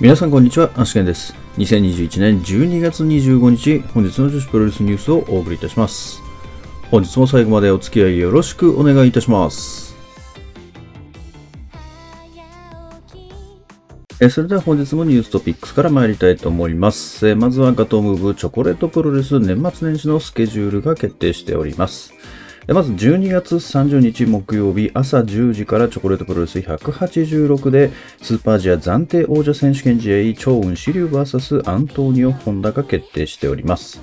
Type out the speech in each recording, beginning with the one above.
皆さんこんにちは、アシケンです。2021年12月25日、本日の女子プロレスニュースをお送りいたします。本日も最後までお付き合いよろしくお願いいたします。えそれでは本日もニューストピックスから参りたいと思います。えまずはガトームーブチョコレートプロレス年末年始のスケジュールが決定しております。えーまず12月30日木曜日朝10時からチョコレートプロレス186でスーパージア暫定王者選手権試合超雲支流 VS アントーニオ・ホンダが決定しております。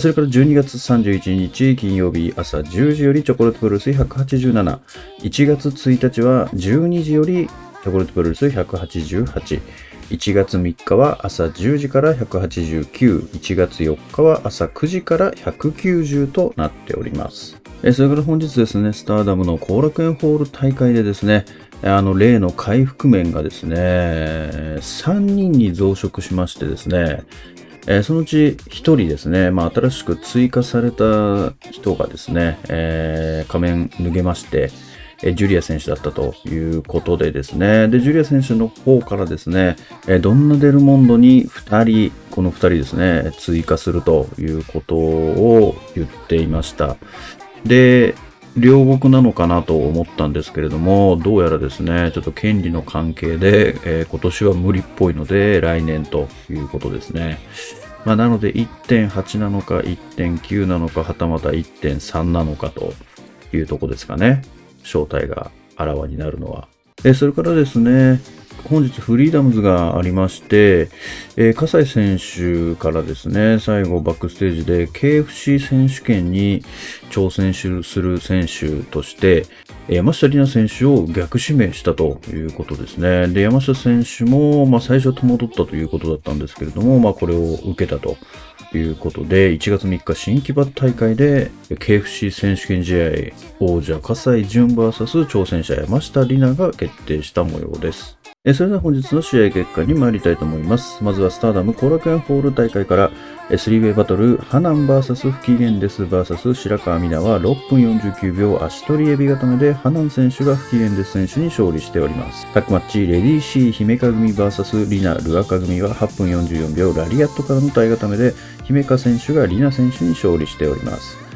それから12月31日金曜日朝10時よりチョコレートプロレス187。1月1日は12時よりチョコレートプロレス188。1月3日は朝10時から189。1月4日は朝9時から190となっております。えそれから本日ですね、スターダムの後楽園ホール大会でですね、あの例の回復面がですね、3人に増殖しましてですね、えそのうち1人ですね、まあ、新しく追加された人がですね、えー仮面脱げまして、ジュリア選手だったということでですね、で、ジュリア選手の方からですね、えードンナデルモンドに2人、この2人ですね、追加するということを言っていました。で、両国なのかなと思ったんですけれども、どうやらですね、ちょっと権利の関係で、えー今年は無理っぽいので、来年ということですね。まあ、なので1.8なのか1.9なのかはたまた1.3なのかというとこですかね。正体があらわになるのは。えそれからですね、本日フリーダムズがありまして、えー、葛西選手からですね、最後バックステージで KFC 選手権に挑戦する選手として、え山下里奈選手を逆指名したということですね。で、山下選手も、まあ、最初は戸惑ったということだったんですけれども、まあ、これを受けたとということで、1月3日新木場大会で KFC 選手権試合王者葛西潤 VS 挑戦者山下里奈が決定した模様です。それでは本日の試合結果に参りたいと思います。まずはスターダム後楽園ホール大会から、えスリーウェイバトル、ハナン VS 不機嫌です VS 白川美奈は6分49秒足取りエビ固めでハナン選手が不機嫌です選手に勝利しております。タッグマッチ、レディーシー姫香組 VS リナ・ルアカ組は8分44秒ラリアットからの体固めで姫香選手がリナ選手に勝利しております。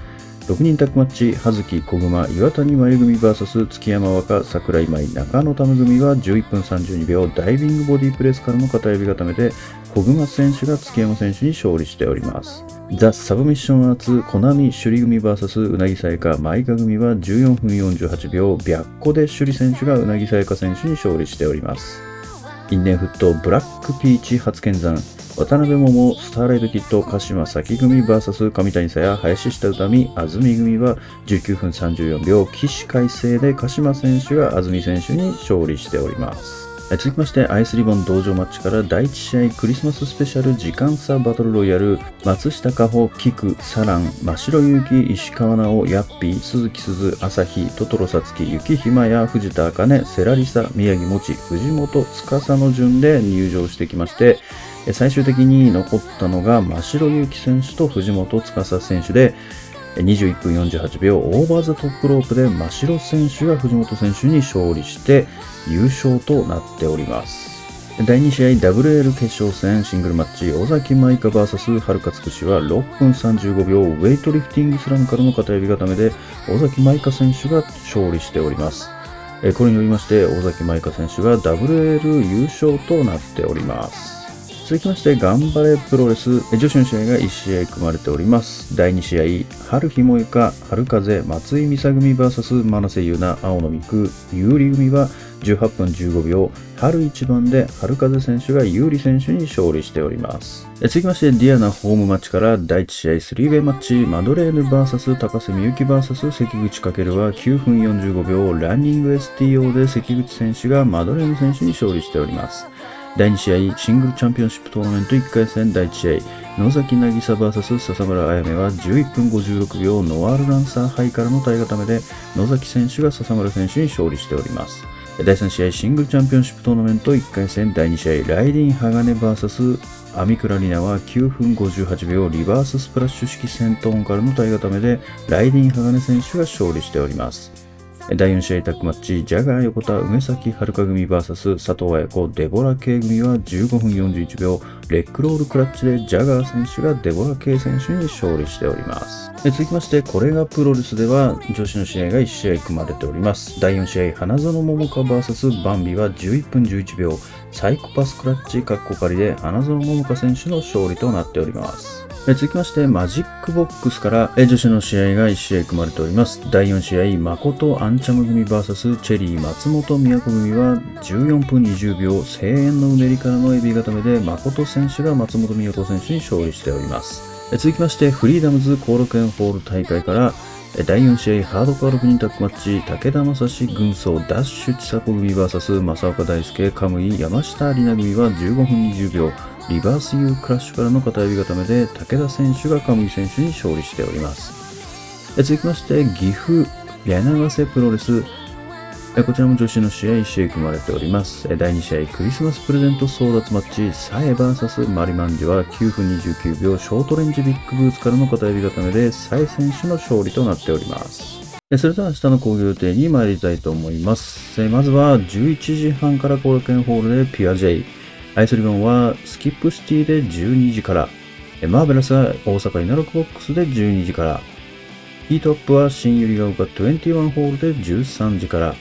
6人タッグマッチ、葉月、小熊、岩谷真由組 VS 月山若、桜井舞、中野玉組は11分32秒、ダイビングボディプレスからの片指固めで、小熊選手が月山選手に勝利しております。ザ・サブミッションアーツ、コナミ、首里組 VS うなぎさやか、舞香組は14分48秒、白子で首里選手がうなぎさやか選手に勝利しております。因縁沸騰ブラックピーチ初見山渡辺桃スターライトキット鹿島咲組 VS 上谷さや林下歌美安住組は19分34秒起死回生で鹿島選手が安住選手に勝利しております。続きましてアイスリボン道場マッチから第1試合クリスマススペシャル時間差バトルロイヤル松下加穂菊サラン真城ゆき石川直ヤッピー鈴木鈴朝日トトロさつき雪ひまや藤田茜セラリサ宮城もち藤本司の順で入場してきまして最終的に残ったのが真城ゆき選手と藤本司選手で21分48秒オーバーザトップロープで真城選手が藤本選手に勝利して優勝となっております。第2試合 WL 決勝戦シングルマッチ尾崎舞香 VS はるかつくしは6分35秒ウェイトリフティングスラムからの片指固めで尾崎舞香選手が勝利しております。これによりまして尾崎舞香選手が WL 優勝となっております。続きまして、頑張れプロレス。女子の試合が1試合組まれております。第2試合、春日萌香、春風、松井美沙組 VS 真瀬優奈、青野美久、有利組は18分15秒、春一番で春風選手が有利選手に勝利しております。続きまして、ディアナホームマッチから第1試合スリーウェイマッチ、マドレーヌ VS 高瀬美幸 VS 関口翔は9分45秒、ランニング STO で関口選手がマドレーヌ選手に勝利しております。第2試合シングルチャンピオンシップトーナメント1回戦第1試合野崎渚 VS 笹村彩芽は11分56秒ノワールランサーハイからの体固めで野崎選手が笹村選手に勝利しております。第3試合シングルチャンピオンシップトーナメント1回戦第2試合ライディン鋼 VS アミクラリナは9分58秒リバーススプラッシュ式戦闘音からの体固めでライディン鋼選手が勝利しております。第4試合タッグマッチ、ジャガー横田梅崎遥組 VS 佐藤綾子デボラ K 組は15分41秒、レックロールクラッチでジャガー選手がデボラ K 選手に勝利しております。続きまして、これがプロレスでは女子の試合が1試合組まれております。第4試合、花園桃香 VS バンビは11分11秒、サイコパスクラッチカッコ仮で花園桃香選手の勝利となっております。続きまして、マジックボックスから女子の試合が1試合組まれております。第4試合、誠アンチャム組 VS チェリー松本宮子組は14分20秒、声援のうねりからのエビ固めで誠選手が松本宮子選手に勝利しております。続きまして、フリーダムズコールケンホール大会から第4試合ハードカー6人タッグマッチ武田正史軍曹ダッシュ千佐子組 VS 正岡大輔カムイ山下里奈組は15分20秒リバース U クラッシュからの片指固めで武田選手が上井選手に勝利しております。続きまして、岐阜柳瀬プロレス。こちらも女子の試合1試合組まれております。第2試合クリスマスプレゼント争奪マッチ、サエ VS マリマンジは9分29秒ショートレンジビッグブーツからの片指固めでサエ選手の勝利となっております。それでは明日の工業予定に参りたいと思います。まずは11時半から後楽園ホールでピアジアイスリボンはスキップシティで12時から、マーベラスは大阪稲六ボックスで12時から、ヒートアップは新百合ヶ丘21ホールで13時から、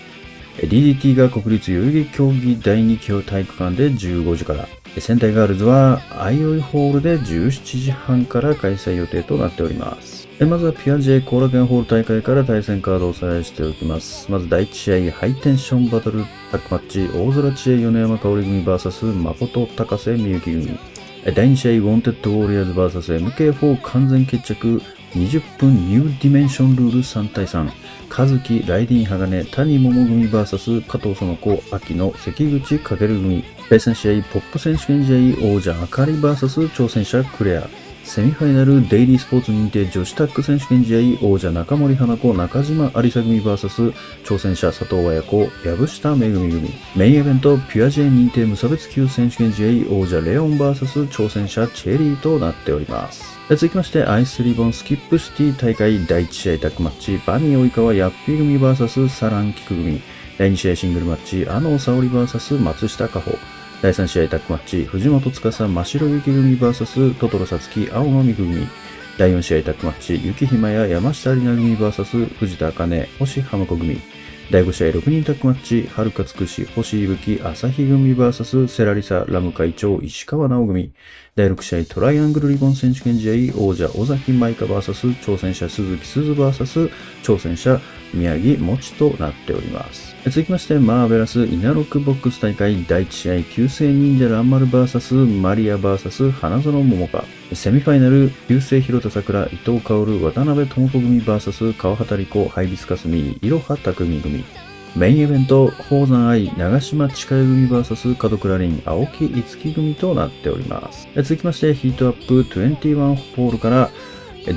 DDT が国立代々木競技第2級体育館で15時から、仙台ガールズはアイオイホールで17時半から開催予定となっております。まずはピアジェ後楽園ホール大会から対戦カードをおさらいしておきます。まず第1試合、ハイテンションバトルタックマッチ、大空知恵米山香織組 VS 誠高瀬みゆき組。第2試合、ウォンテッドウォリアーズ VSMK4 完全決着20分ニューディメンションルール3対3。和樹、ライディン鋼、谷桃組 VS 加藤園子、秋の関口かける組。第3試合、ポップ選手権試合、王者あかり VS 挑戦者クレア。セミファイナルデイリースポーツ認定女子タッグ選手権試合王者中森花子中島有沙組 VS 挑戦者佐藤綾子藪下めぐみ組。メインイベントピュアジェ認定無差別級選手権試合王者レオン VS 挑戦者チェリーとなっております。続きましてアイスリボンスキップシティ大会第1試合タッグマッチバニー及川ヤッピー組 VS サランキク組。第2試合シングルマッチ阿野沙織 VS 松下加穂。第3試合タックマッチ、藤本司、真白雪組 VS トトロサツキ、青野美組。第4試合タックマッチ、雪ひまや山下里奈組 VS 藤田茜、星浜子組。第5試合6人タッグマッチ、はるかつくし、星いぶき、朝日組 VS セラリサ、ラム会長、石川直組。第6試合トライアングルリボン選手権試合、王者尾崎舞香 VS 挑戦者鈴木鈴 VS 挑戦者宮城もちとなっております。続きまして、マーベラスイナロックボックス大会第1試合、旧姓忍者ランマル VS マリア VS 花園桃香。セミファイナル、旧姓広田桜、伊藤薫、渡辺智子組 VS 川畑理子、ハイビスカスミ、いろは匠組。メインイベント、宝山愛、長島近江組 VS 門倉凛、青木五木組となっております。続きまして、ヒートアップ21ホールから、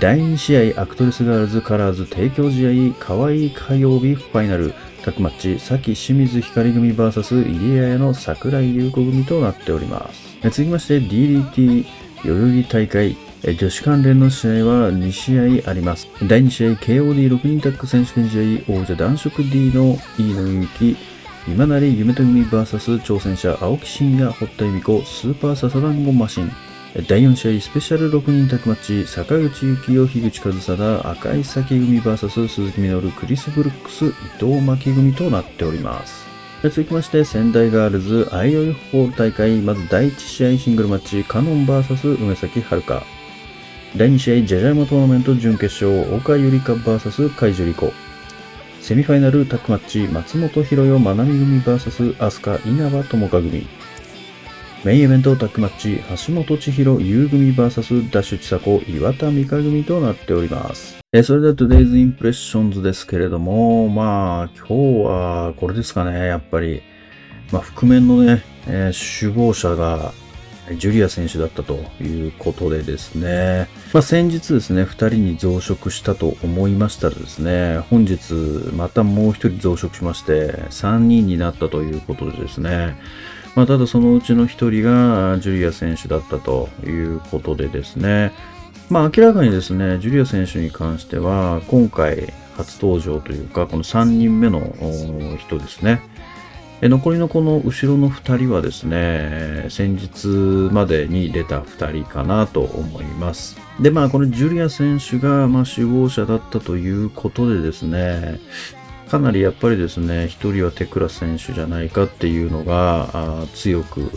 第2試合、アクトレスガールズカラーズ提供試合、河合火曜日ファイナル、タックマッチ、崎清水光組 VS 入江の桜井優子組となっております。続きまして DDT 代々木大会女子関連の試合は2試合あります。第2試合 KOD6 人タッグ選手権試合王者男色 D の飯野ゆき今成夢と組 VS 挑戦者青木真也堀田由美子スーパーササダンゴマシン第4試合スペシャル6人タッグマッチ坂口幸雄樋口和貞赤い崎組 VS 鈴木みのるクリス・ブルックス伊藤巻組となっております。続きまして仙台ガールズアイオイホール大会まず第1試合シングルマッチカノン VS 梅崎遥第2試合ジャジャイモトーナメント準決勝岡ゆりか VS 海樹里子。セミファイナルタッグマッチ松本博代まなみ組 VS 飛鳥稲葉友香組。メインイベントタックマッチ、橋本千尋、優組 VS ダッシュ千佐子、岩田美香組となっております。えそれでは Today's Impressions ですけれども、まあ、今日はこれですかね、やっぱり。まあ、覆面のね、えー、首謀者が、ジュリア選手だったということでですね。まあ、先日ですね、二人に増殖したと思いましたらですね、本日またもう一人増殖しまして、三人になったということでですね、まあ、ただそのうちの一人がジュリア選手だったということでですね、まあ明らかにですね、ジュリア選手に関しては、今回初登場というか、この3人目の人ですね。残りのこの後ろの2人はですね、先日までに出た2人かなと思います。で、まあ、このジュリア選手が、まあ、首謀者だったということでですね、かなりやっぱりですね、1人はテクラ選手じゃないかっていうのが強く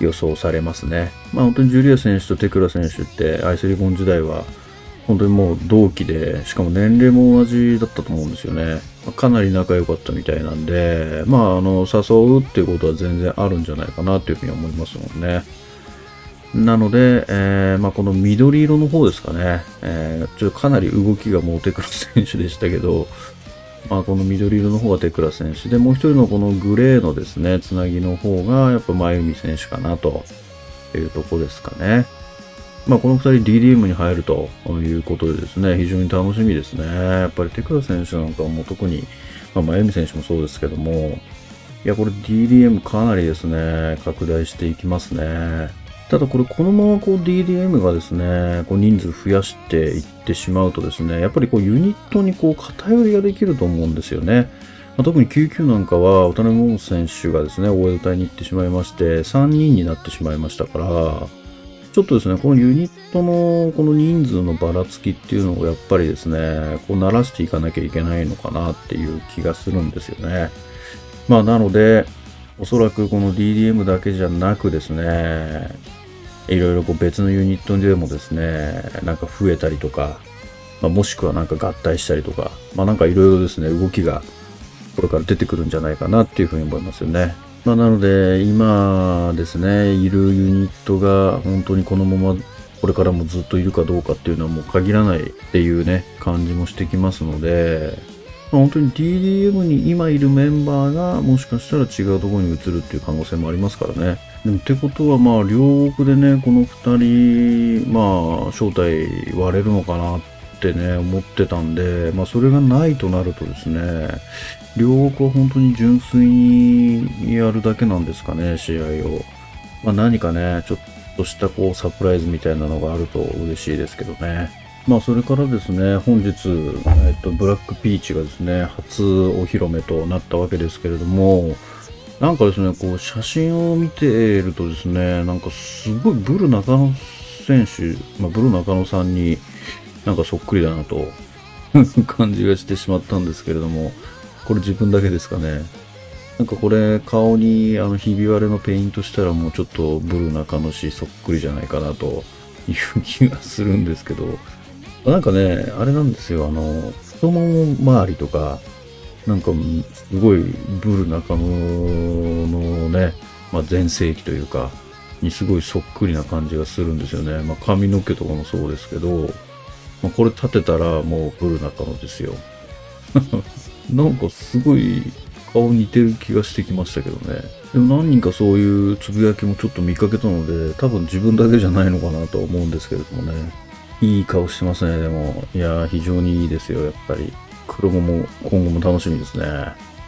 予想されますね。まあ、本当にジュリア選手とテクラ選手ってアイスリボン時代は本当にもう同期で、しかも年齢も同じだったと思うんですよね。かなり仲良かったみたいなんで、まあ、あの、誘うっていうことは全然あるんじゃないかなというふうに思いますもんね。なので、えー、まあ、この緑色の方ですかね、えー、ちょっとかなり動きがもうテクラ選手でしたけど、まあ、この緑色の方がテクラ選手で、もう一人のこのグレーのですね、つなぎの方が、やっぱ真由美選手かなというとこですかね。まあ、この2人 DDM に入るということでですね、非常に楽しみですね。やっぱりテクラ選手なんかも特に、まあ、真由美選手もそうですけども、いや、これ DDM かなりですね、拡大していきますね。ただこれこのままこう DDM がですね、こう人数増やしていってしまうとですね、やっぱりこうユニットにこう偏りができると思うんですよね。まあ、特に99なんかは渡辺桃選手がですね、大江戸隊に行ってしまいまして、3人になってしまいましたから、ちょっとですね、このユニットのこの人数のばらつきっていうのをやっぱりですね、こう慣らしていかなきゃいけないのかなっていう気がするんですよね。まあなので、おそらくこの DDM だけじゃなくですね、いろいろこう別のユニットでもですね、なんか増えたりとか、まあ、もしくはなんか合体したりとか、まあなんかいろいろですね、動きがこれから出てくるんじゃないかなっていうふうに思いますよね。まあ、なので、今ですね、いるユニットが本当にこのままこれからもずっといるかどうかっていうのはもう限らないっていうね、感じもしてきますので、まあ、本当に DDM に今いるメンバーがもしかしたら違うところに移るっていう可能性もありますからね。でもってことはまあ両国でね、この2人、まあ正体割れるのかなってね、思ってたんで、まあそれがないとなるとですね、両国は本当に純粋にやるだけなんですかね、試合を。まあ、何かね、ちょっとしたこうサプライズみたいなのがあると嬉しいですけどね。まあそれからですね、本日、えっと、ブラックピーチがですね、初お披露目となったわけですけれども、なんかですね、こう写真を見ているとですね、なんかすごいブル中野選手、まあ、ブル中野さんになんかそっくりだなと 感じがしてしまったんですけれども、これ自分だけですかね。なんかこれ顔にあのひび割れのペイントしたらもうちょっとブル中野氏そっくりじゃないかなという気がするんですけど、なんかね、あれなんですよ、あの、太もも周りとか、なんかすごいブル中野のね、まあ、前世紀というか、にすごいそっくりな感じがするんですよね。まあ、髪の毛とかもそうですけど、まあ、これ立てたらもうブル中野ですよ。なんかすごい顔似てる気がしてきましたけどね。でも何人かそういうつぶやきもちょっと見かけたので、多分自分だけじゃないのかなと思うんですけれどもね。いい顔してますね、でも。いやー、非常にいいですよ、やっぱり。黒子も今後も楽しみですね。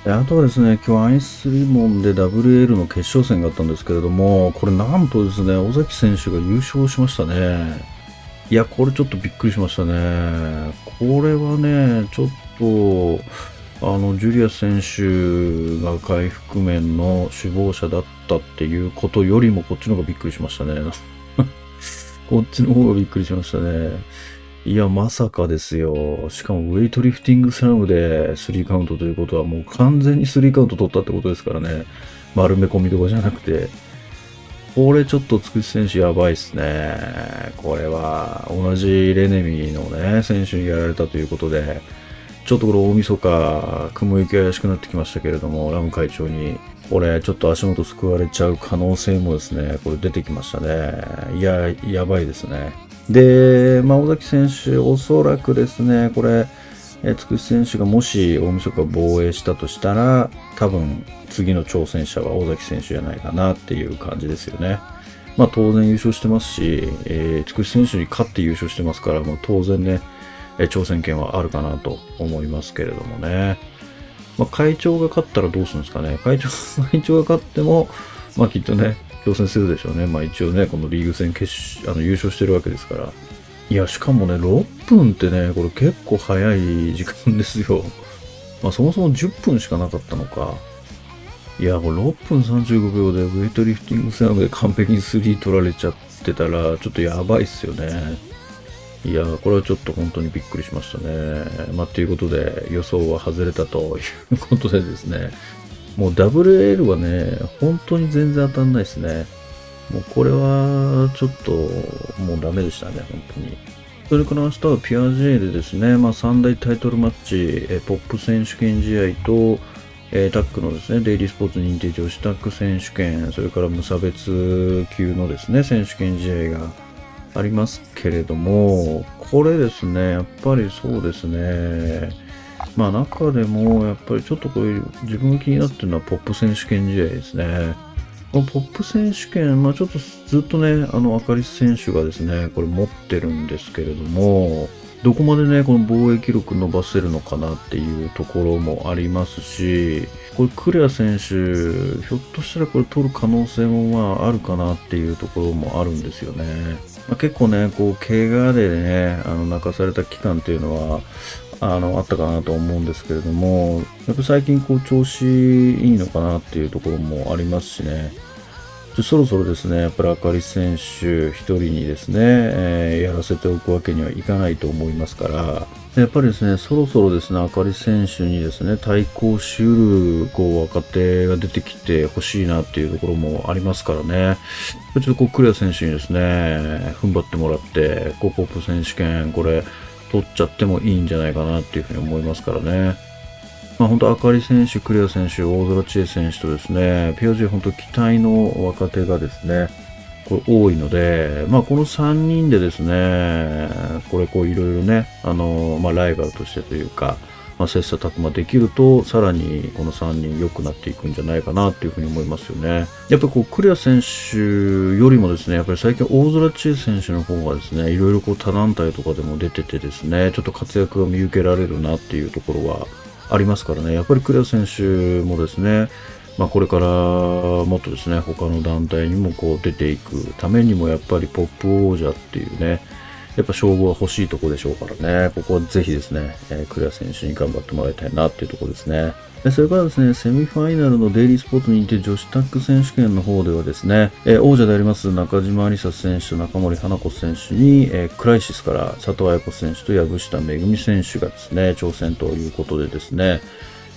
あとはですね、今日アイスリモンで WL の決勝戦があったんですけれども、これなんとですね、尾崎選手が優勝しましたね。いや、これちょっとびっくりしましたね。これはね、ちょっと、あの、ジュリア選手が回復面の首謀者だったっていうことよりもこっちの方がびっくりしましたね。こっちの方がびっくりしましたね。いや、まさかですよ。しかもウェイトリフティングスラムで3カウントということはもう完全に3カウント取ったってことですからね。丸め込みとかじゃなくて。これちょっとつくし選手やばいっすね。これは同じレネミーのね、選手にやられたということで、ちょっとこれ大晦日、雲行き怪しくなってきましたけれども、ラム会長に、これちょっと足元救われちゃう可能性もですね、これ出てきましたね。いや、やばいですね。で、まあ、尾崎選手、おそらくですね、これ、えつくし選手がもし大晦日防衛したとしたら、多分次の挑戦者は尾崎選手じゃないかなっていう感じですよね。まあ当然優勝してますし、えー、つくし選手に勝って優勝してますから、もう当然ね、え挑戦権はあるかなと思いますけれどもね。まあ、会長が勝ったらどうするんですかね。会長、会長が勝っても、まあきっとね、挑戦するでしょうね。まあ一応ね、このリーグ戦決あの優勝してるわけですから。いや、しかもね、6分ってね、これ結構早い時間ですよ。まあそもそも10分しかなかったのか。いや、これ6分35秒でウェイトリフティングサーで完璧に3取られちゃってたら、ちょっとやばいっすよね。いや、これはちょっと本当にびっくりしましたね。まあ、ということで、予想は外れたということでですね、もう WL はね、本当に全然当たんないですね。もうこれはちょっともうダメでしたね、本当に。それから明日はピュア J でですね、まあ3大タイトルマッチ、えポップ選手権試合と、え、タックのですね、デイリースポーツ認定女子タック選手権、それから無差別級のですね、選手権試合がありますけれども、これですね、やっぱりそうですね、まあ中でもやっぱりちょっとこれ自分が気になってるのはポップ選手権試合ですね。このポップ選手権、まあちょっとずっとね、あの、あかり選手がですね、これ持ってるんですけれども、どこまでね、この防衛記録伸ばせるのかなっていうところもありますし、これクレア選手、ひょっとしたらこれ取る可能性もまああるかなっていうところもあるんですよね。まあ、結構ね、こう、怪我でね、あの、泣かされた期間っていうのは、あの、あったかなと思うんですけれども、やっぱ最近こう調子いいのかなっていうところもありますしね。そろそろですね、やっぱりあかり選手一人にですね、えー、やらせておくわけにはいかないと思いますから、やっぱりですね、そろそろですね、あかり選手にですね、対抗しうる、こう、若手が出てきてほしいなっていうところもありますからね。ちょっとこう、クレア選手にですね、踏ん張ってもらって、こう、ポップ選手権、これ、取っちゃってもいいんじゃないかなっていうふうに思いますからね。まあ、本当、あかり選手、クレア選手、大空知恵選手とですね、POG 本当期待の若手がですね、これ多いので、まあ、この3人でですね、これこういろいろね、あの、まあ、ライバルとしてというか、まあ、切磋琢磨できると、さらにこの3人良くなっていくんじゃないかなっていうふうに思いますよね。やっぱりこう、クレア選手よりもですね、やっぱり最近大空知恵選手の方がですね、いろいろこう他団体とかでも出ててですね、ちょっと活躍が見受けられるなっていうところはありますからね、やっぱりクレア選手もですね、まあ、これからもっとですね、他の団体にもこう出ていくためにも、やっぱりポップ王者っていうね、やっぱ称号は欲しいとこでしょうからね、ここはぜひですね、えー、クレア選手に頑張ってもらいたいなっていうところですね。それからですね、セミファイナルのデイリースポーツにて女子タック選手権の方ではですね、えー、王者であります中島里沙選手と中森花子選手に、えー、クライシスから佐藤綾子選手と藪下めぐみ選手がですね、挑戦ということでですね、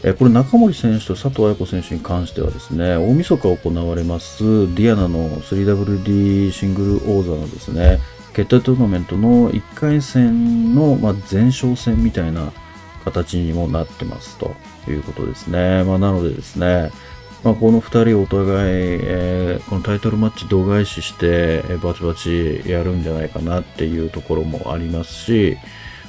えこれ中森選手と佐藤綾子選手に関してはですね、大晦日行われますディアナの 3WD シングル王座のですね、決定トーナメントの1回戦の、ま、前哨戦みたいな形にもなってますということですね。まあ、なのでですね、まあ、この2人お互い、えー、このタイトルマッチ度外視して、え、バチバチやるんじゃないかなっていうところもありますし、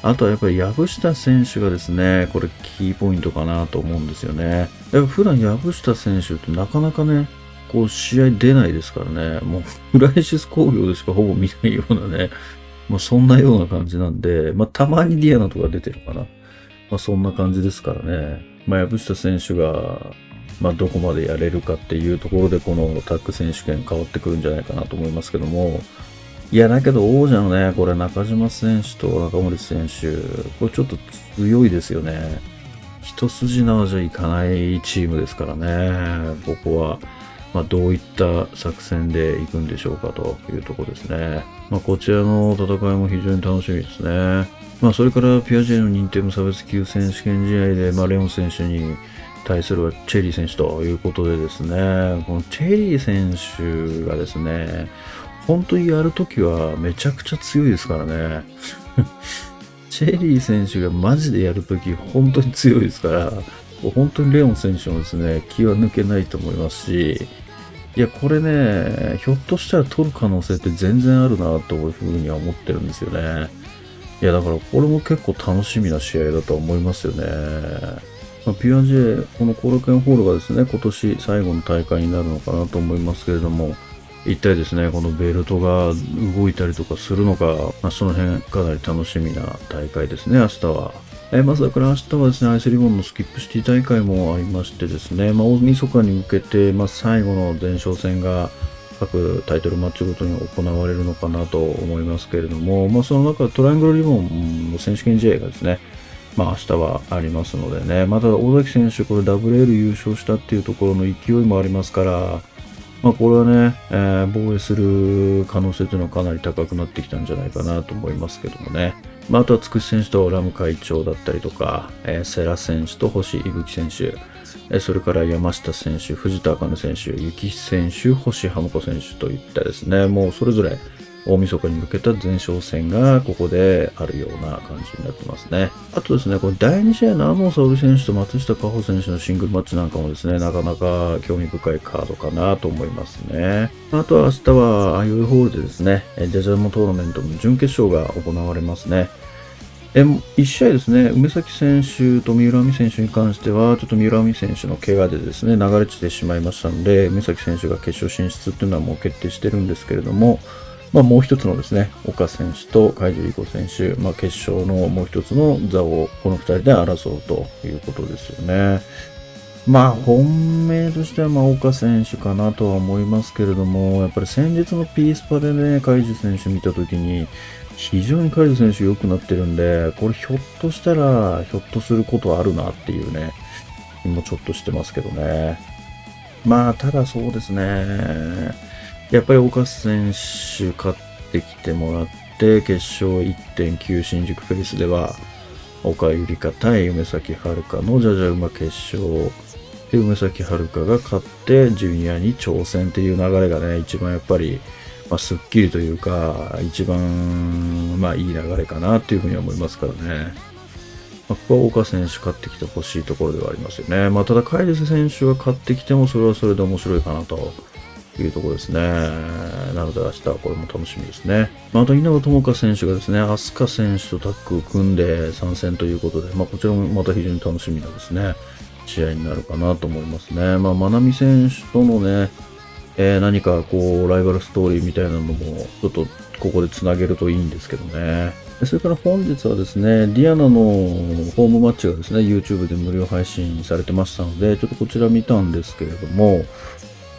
あとはやっぱり藪下選手がですね、これキーポイントかなと思うんですよね。やっぱ普段藪下選手ってなかなかね、こう試合出ないですからね、もうフライシス工業でしかほぼ見ないようなね、まあそんなような感じなんで、まあたまにディアナとか出てるかな。まあそんな感じですからね。まあ藪下選手が、まあどこまでやれるかっていうところでこのタッグ選手権変わってくるんじゃないかなと思いますけども、いや、だけど王者のね、これ中島選手と中森選手、これちょっと強いですよね。一筋縄じゃいかないチームですからね、ここは。まあ、どういった作戦でいくんでしょうかというところですね。まあ、こちらの戦いも非常に楽しみですね。まあ、それからピアジェの認定無差別級選手権試合で、まあ、レオン選手に対するはチェリー選手ということでですね、このチェリー選手がですね、本当にやるときはめちゃくちゃ強いですからね。チェリー選手がマジでやるとき本当に強いですから、本当にレオン選手もですね、気は抜けないと思いますし、いや、これね、ひょっとしたら取る可能性って全然あるなというふうには思ってるんですよね。いや、だからこれも結構楽しみな試合だと思いますよね。まあ、P1J、このコールケンホールがですね、今年最後の大会になるのかなと思いますけれども、一体ですね、このベルトが動いたりとかするのか、まあ、その辺かなり楽しみな大会ですね、明日は。えまずこれ明日はですね、アイスリボンのスキップシティ大会もありましてですね、まあ、大晦日に向けて、まあ、最後の前哨戦が各タイトルマッチごとに行われるのかなと思いますけれども、まあ、その中、トライアングルリボンの選手権試合がですね、まあ、明日はありますのでね、また大崎選手、これ WL 優勝したっていうところの勢いもありますから、まあ、これはね、えー、防衛する可能性というのはかなり高くなってきたんじゃないかなと思いますけどもね。まあ、あとはつくし選手とラム会長だったりとか、えー、セラ選手と星伊吹選手、えー、それから山下選手、藤田茜選手、幸選手、星浜子選手といったですね、もうそれぞれ大晦日に向けた前哨戦がここであるような感じになってますね。あとですね、この第2試合の天野沙織選手と松下加穂選手のシングルマッチなんかもですね、なかなか興味深いカードかなと思いますね。あとは明日は、あいうホールでですね、ジャジャモトーナメントの準決勝が行われますね。え1試合ですね、梅崎選手と三浦美選手に関しては、ちょっと三浦美選手の怪我でですね、流れてしまいましたので、梅崎選手が決勝進出っていうのはもう決定してるんですけれども、まあ、もう一つのですね、岡選手と海樹理子選手、まあ、決勝のもう一つの座をこの二人で争うということですよね。まあ、本命としては、まあ、岡選手かなとは思いますけれども、やっぱり先日のピースパでね、海樹選手見たときに、非常に海樹選手良くなってるんで、これひょっとしたら、ひょっとすることあるなっていうね、もちょっとしてますけどね。まあ、ただそうですね。やっぱり岡選手勝ってきてもらって、決勝1.9新宿フェイスでは、岡ゆりか対梅崎遥のじゃじゃ馬決勝で梅崎遥が勝ってジュニアに挑戦っていう流れがね、一番やっぱり、まあ、すっきりというか、一番、まあ、いい流れかなっていうふうに思いますからね。まあ、ここは岡選手勝ってきてほしいところではありますよね。まあ、ただ、カイルス選手が勝ってきても、それはそれで面白いかなというところですね。なので明日はこれも楽しみですね。まあ、あと稲葉友香選手がですね、飛鳥選手とタッグを組んで参戦ということで、まあ、こちらもまた非常に楽しみなですね、試合になるかなと思いますね。まあ、まなみ選手とのね、えー、何かこう、ライバルストーリーみたいなのも、ちょっとここで繋げるといいんですけどね。それから本日はですね、ディアナのホームマッチがですね、YouTube で無料配信されてましたので、ちょっとこちら見たんですけれども、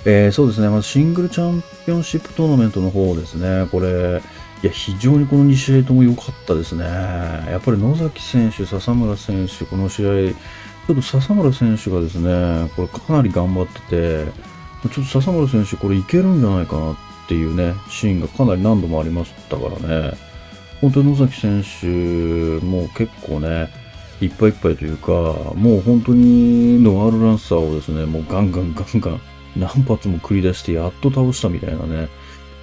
えー、そうですね、まずシングルチャンピオンシップトーナメントの方ですね、これ、いや、非常にこの2試合とも良かったですね。やっぱり野崎選手、笹村選手、この試合、ちょっと笹村選手がですね、これかなり頑張ってて、ちょっと笹村選手、これいけるんじゃないかなっていうね、シーンがかなり何度もありましたからね、本当に野崎選手もう結構ね、いっぱいいっぱいというか、もう本当にノワールランサーをですね、もうガンガンガンガン何発も繰り出してやっと倒したみたいなね。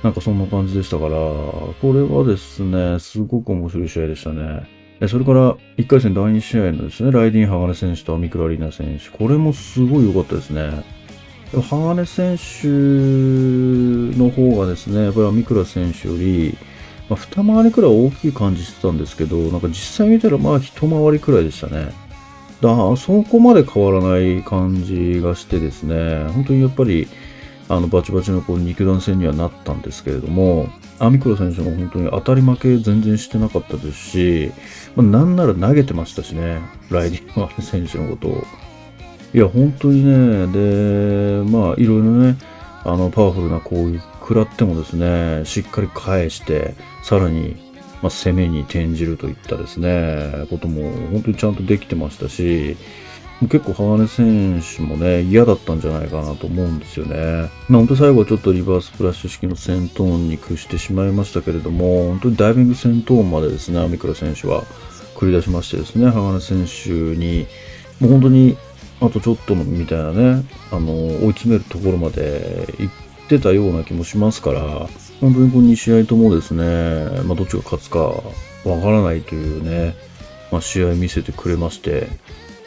なんかそんな感じでしたから、これはですね、すごく面白い試合でしたね。それから、1回戦第2試合のですね、ライディン・鋼選手とアミクラリーナ選手。これもすごい良かったですね。鋼選手の方がですね、やっぱりアミクラ選手より、まあ、二回りくらい大きい感じしてたんですけど、なんか実際見たらまあ一回りくらいでしたね。だそこまで変わらない感じがしてですね、本当にやっぱり、あの、バチバチのこう肉弾戦にはなったんですけれども、アミクロ選手も本当に当たり負け全然してなかったですし、まあ、なんなら投げてましたしね、ライディング選手のことを。いや、本当にね、で、まあ、いろいろね、あの、パワフルな攻撃食らってもですね、しっかり返して、さらにまあ、攻めに転じるといったですね、ことも本当にちゃんとできてましたし、結構鋼選手もね、嫌だったんじゃないかなと思うんですよね。まあ本当最後はちょっとリバースプラッシュ式の戦闘に屈してしまいましたけれども、本当にダイビング戦闘までですね、アミクラ選手は繰り出しましてですね、鋼選手に、もう本当にあとちょっとのみたいなね、あの、追い詰めるところまで行ってたような気もしますから、本当にこの2試合ともですね、まあ、どっちが勝つかわからないというね、まあ、試合見せてくれまして、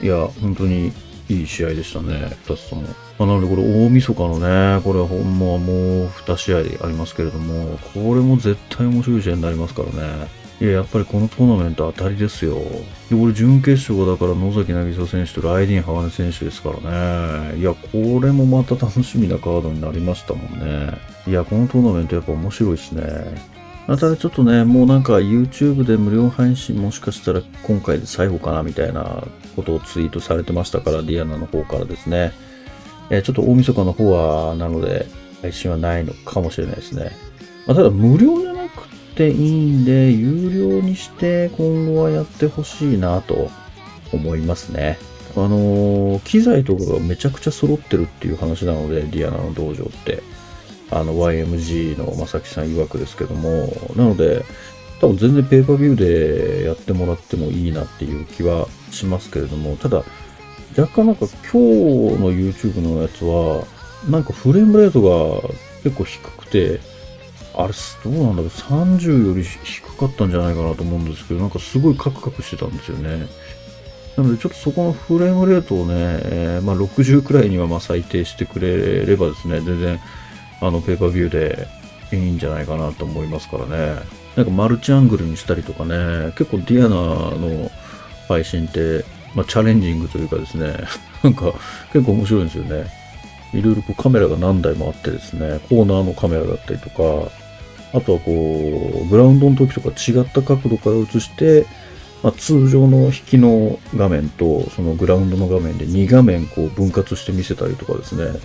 いや、本当にいい試合でしたね、2つとも。まあ、なのでこれ大晦日のね、これはほんまもう2試合ありますけれども、これも絶対面白い試合になりますからね。いや、やっぱりこのトーナメント当たりですよ。で、これ準決勝だから野崎渚選手とライディン・ハガネ選手ですからね。いや、これもまた楽しみなカードになりましたもんね。いや、このトーナメントやっぱ面白いですね。ただちょっとね、もうなんか YouTube で無料配信もしかしたら今回で最後かなみたいなことをツイートされてましたから、ディアナの方からですね。え、ちょっと大晦日の方は、なので、配信はないのかもしれないですね。まあ、ただ無料じゃなくていいんで、有料にして今後はやってほしいなと思いますね。あのー、機材とかがめちゃくちゃ揃ってるっていう話なので、ディアナの道場って。あの、YMG の正木さん曰くですけども、なので、多分全然ペーパービューでやってもらってもいいなっていう気はしますけれども、ただ、若干なんか今日の YouTube のやつは、なんかフレームレートが結構低くて、あれ、どうなんだろう、30より低かったんじゃないかなと思うんですけど、なんかすごいカクカクしてたんですよね。なので、ちょっとそこのフレームレートをね、えー、まあ、60くらいにはま最低してくれればですね、全然、あの、ペーパービューでいいんじゃないかなと思いますからね。なんかマルチアングルにしたりとかね、結構ディアナの配信って、まあ、チャレンジングというかですね、なんか結構面白いんですよね。いろいろこうカメラが何台もあってですね、コーナーのカメラだったりとか、あとはこう、グラウンドの時とか違った角度から映して、まあ、通常の引きの画面と、そのグラウンドの画面で2画面こう分割して見せたりとかですね、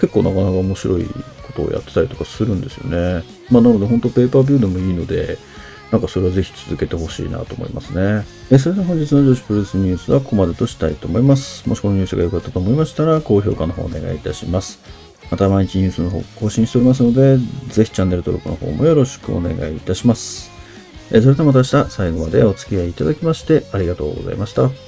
結構なかなか面白いことをやってたりとかするんですよね。まあ、なので本当ペーパービューでもいいので、なんかそれはぜひ続けてほしいなと思いますね。えそれでは本日の女子プロレスニュースはここまでとしたいと思います。もしこのニュースが良かったと思いましたら、高評価の方お願いいたします。また毎日ニュースの方更新しておりますので、ぜひチャンネル登録の方もよろしくお願いいたします。えそれではまた明日最後までお付き合いいただきましてありがとうございました。